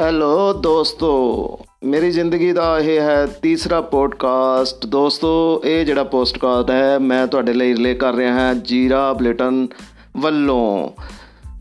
Hello ਦੋਸਤੋ, ਮੇਰੀ ਜ਼ਿੰਦਗੀ ਦਾ ਇਹ ਹੈ ਤੀਸਰਾ ਪੋਡਕਾਸਟ। ਦੋਸਤੋ, ਇਹ ਜਿਹੜਾ ਪੋਡਕਾਸਟ ਹੈ, ਮੈਂ ਤੁਹਾਡੇ ਲਈ ਰਿਲੇ ਕਰ ਰਿਹਾ ਹਾਂ ਜੀਰਾ ਬਲੇਟਨ ਵੱਲੋਂ।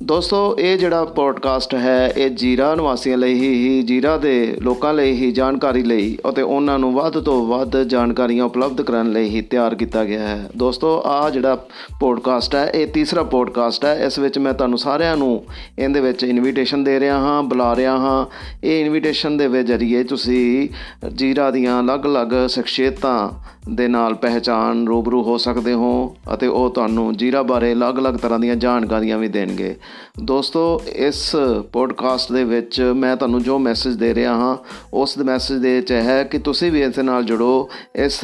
ਦੋਸਤੋ, ਇਹ ਜਿਹੜਾ ਪੋਡਕਾਸਟ ਹੈ, ਇਹ ਜੀਰਾ ਨਿਵਾਸੀਆਂ ਲਈ ਹੀ ਜੀਰਾ ਦੇ ਲੋਕਾਂ ਲਈ ਹੀ, ਜਾਣਕਾਰੀ ਲਈ ਅਤੇ ਉਹਨਾਂ ਨੂੰ ਵੱਧ ਤੋਂ ਵੱਧ ਜਾਣਕਾਰੀਆਂ ਉਪਲਬਧ ਕਰਨ ਲਈ ਹੀ ਤਿਆਰ ਕੀਤਾ ਗਿਆ ਹੈ। ਦੋਸਤੋ ਆ ਜਿਹੜਾ ਪੋਡਕਾਸਟ ਹੈ, ਇਹ ਤੀਸਰਾ ਪੋਡਕਾਸਟ ਹੈ। ਇਸ ਵਿੱਚ ਮੈਂ ਤੁਹਾਨੂੰ ਸਾਰਿਆਂ ਨੂੰ ਇਹਦੇ ਵਿੱਚ ਇਨਵੀਟੇਸ਼ਨ ਦੇ ਰਿਹਾ ਹਾਂ, ਬੁਲਾ ਰਿਹਾ ਹਾਂ। ਇਹ ਇਨਵੀਟੇਸ਼ਨ ਦੇ ਜ਼ਰੀਏ ਤੁਸੀਂ ਜੀਰਾ ਦੀਆਂ ਅਲੱਗ-ਅਲੱਗ ਸ਼ਖਸੀਅਤਾਂ ਦੇ ਨਾਲ ਪਹਿਚਾਨ ਰੂਬਰੂ ਹੋ ਸਕਦੇ ਹੋ ਅਤੇ ਉਹ ਤੁਹਾਨੂੰ ਜੀਰਾ ਬਾਰੇ ਅਲੱਗ-ਅਲੱਗ ਤਰ੍ਹਾਂ ਦੀਆਂ ਜਾਣਕਾਰੀਆਂ ਵੀ ਦੇਣਗੇ। ਦੋਸਤੋ, ਇਸ ਪੋਡਕਾਸਟ ਦੇ ਵਿੱਚ ਮੈਂ ਤੁਹਾਨੂੰ ਜੋ ਮੈਸੇਜ ਦੇ ਰਿਹਾ ਹਾਂ, ਉਸ ਦੇ ਮੈਸੇਜ ਦੇ ਵਿੱਚ ਹੈ ਕਿ ਤੁਸੀਂ ਵੀ ਇਸ ਨਾਲ ਜੁੜੋ। ਇਸ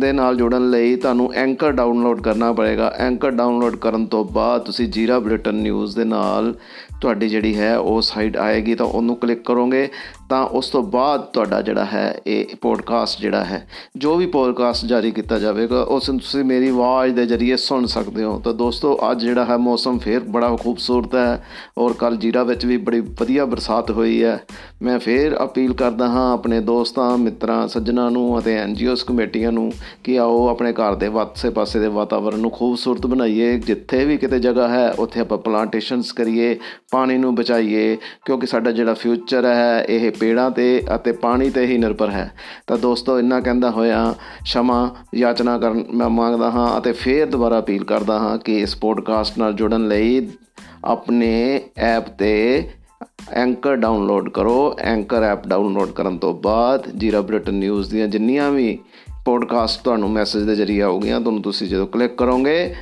ਦੇ ਨਾਲ ਜੁੜਨ ਲਈ ਤੁਹਾਨੂੰ ਐਂਕਰ ਡਾਊਨਲੋਡ ਕਰਨਾ ਪੜੇਗਾ ਐਂਕਰ ਡਾਊਨਲੋਡ ਕਰਨ ਤੋਂ ਬਾਅਦ ਤੁਸੀਂ ਜੀਰਾ ਬੁਲੇਟਿਨ ਨਿਊਜ਼ ਦੇ ਨਾਲ ਤੁਹਾਡੀ ਜਿਹੜੀ ਹੈ, ਉਹ ਸਾਈਟ ਆਏਗੀ, ਤਾਂ ਉਹਨੂੰ ਕਲਿੱਕ ਕਰੋਗੇ। ਤਾਂ ਉਸ ਤੋਂ ਬਾਅਦ ਤੁਹਾਡਾ ਜਿਹੜਾ ਹੈ, ਇਹ ਪੋਡਕਾਸਟ ਜਿਹੜਾ ਹੈ, ਜੋ ਵੀ ਪੋਡਕਾਸਟ ਜਾਰੀ ਕੀਤਾ ਜਾਵੇਗਾ, ਉਸ ਨੂੰ ਤੁਸੀਂ ਮੇਰੀ ਆਵਾਜ਼ ਦੇ ਜ਼ਰੀਏ ਸੁਣ ਸਕਦੇ ਹੋ। ਤਾਂ ਦੋਸਤੋ, ਅੱਜ ਜਿਹੜਾ ਹੈ, ਮੌਸਮ ਫੇਰ ਬੜਾ ਖੂਬਸੂਰਤ ਹੈ ਔਰ ਕੱਲ ਜੀਰਾ ਵਿੱਚ ਵੀ ਬੜੀ ਵਧੀਆ ਬਰਸਾਤ ਹੋਈ ਹੈ। ਮੈਂ ਫੇਰ ਅਪੀਲ ਕਰਦਾ ਹਾਂ ਆਪਣੇ ਦੋਸਤਾਂ, ਮਿੱਤਰਾਂ, ਸੱਜਣਾ ਨੂੰ ਅਤੇ ਐਨਜੀਓਸ ਕਮੇਟੀਆਂ ਨੂੰ ਕਿ ਆਓ ਆਪਣੇ ਘਰ ਦੇ ਵਾਸੇ ਪਾਸੇ ਦੇ ਵਾਤਾਵਰਣ ਨੂੰ ਖੂਬਸੂਰਤ ਬਣਾਈਏ। ਜਿੱਥੇ ਵੀ ਕਿਤੇ ਜਗ੍ਹਾ ਹੈ, ਉੱਥੇ ਆਪਾਂ ਪਲਾਂਟੇਸ਼ਨਸ ਕਰੀਏ, ਪਾਣੀ ਨੂੰ ਬਚਾਈਏ, ਕਿਉਂਕਿ ਸਾਡਾ ਜਿਹੜਾ ਫਿਊਚਰ ਹੈ, ਇਹ ਪੇੜਾਂ ਤੇ ਅਤੇ ਪਾਣੀ ਤੇ ਹੀ ਨਿਰਭਰ ਹੈ। ਤਾਂ ਦੋਸਤੋ, ਇੰਨਾ ਕਹਿੰਦਾ ਹੋਇਆ, ਸ਼ਮਾ ਯਾਚਨਾ ਕਰਨ ਮੈਂ ਮੰਗਦਾ ਹਾਂ ਅਤੇ ਫੇਰ ਦੁਬਾਰਾ ਅਪੀਲ ਕਰਦਾ ਹਾਂ ਕਿ ਇਸ ਪੋਡਕਾਸਟ ਨਾਲ ਜੁੜਨ ਲਈ ਆਪਣੇ ਐਪ ਤੇ ਐਂਕਰ ਡਾਊਨਲੋਡ ਕਰੋ। ਐਂਕਰ ਐਪ ਡਾਊਨਲੋਡ ਕਰਨ ਤੋਂ ਬਾਅਦ ਜੀਰਾ ਬ੍ਰਿਟਨ ਨਿਊਜ਼ ਦੀਆਂ ਜਿੰਨੀਆਂ ਵੀ ਪੋਡਕਾਸਟ ਤੁਹਾਨੂੰ ਮੈਸੇਜ ਦੇ ਜ਼ਰੀਏ ਆਉਗੀਆਂ, ਤੁਹਾਨੂੰ ਤੁਸੀਂ ਜਦੋਂ ਕਲਿੱਕ ਕਰੋਗੇ,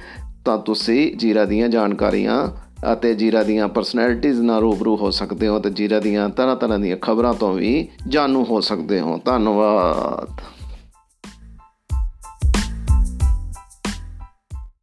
ਤਾਂ ਤੁਸੀਂ ਜੀਰਾ ਦੀਆਂ ਜਾਣਕਾਰੀਆਂ ਅਤੇ ਜੀਰਾ ਦੀਆਂ ਪਰਸਨੈਲਿਟੀਜ਼ ਨਾਲ ਰੂਬਰੂ ਹੋ ਸਕਦੇ ਹੋ ਤੇ ਜੀਰਾ ਦੀਆਂ ਤਰ੍ਹਾਂ ਤਰ੍ਹਾਂ ਦੀਆਂ ਖਬਰਾਂ ਤੋਂ ਵੀ ਜਾਣੂ ਹੋ ਸਕਦੇ ਹੋ। ਧੰਨਵਾਦ।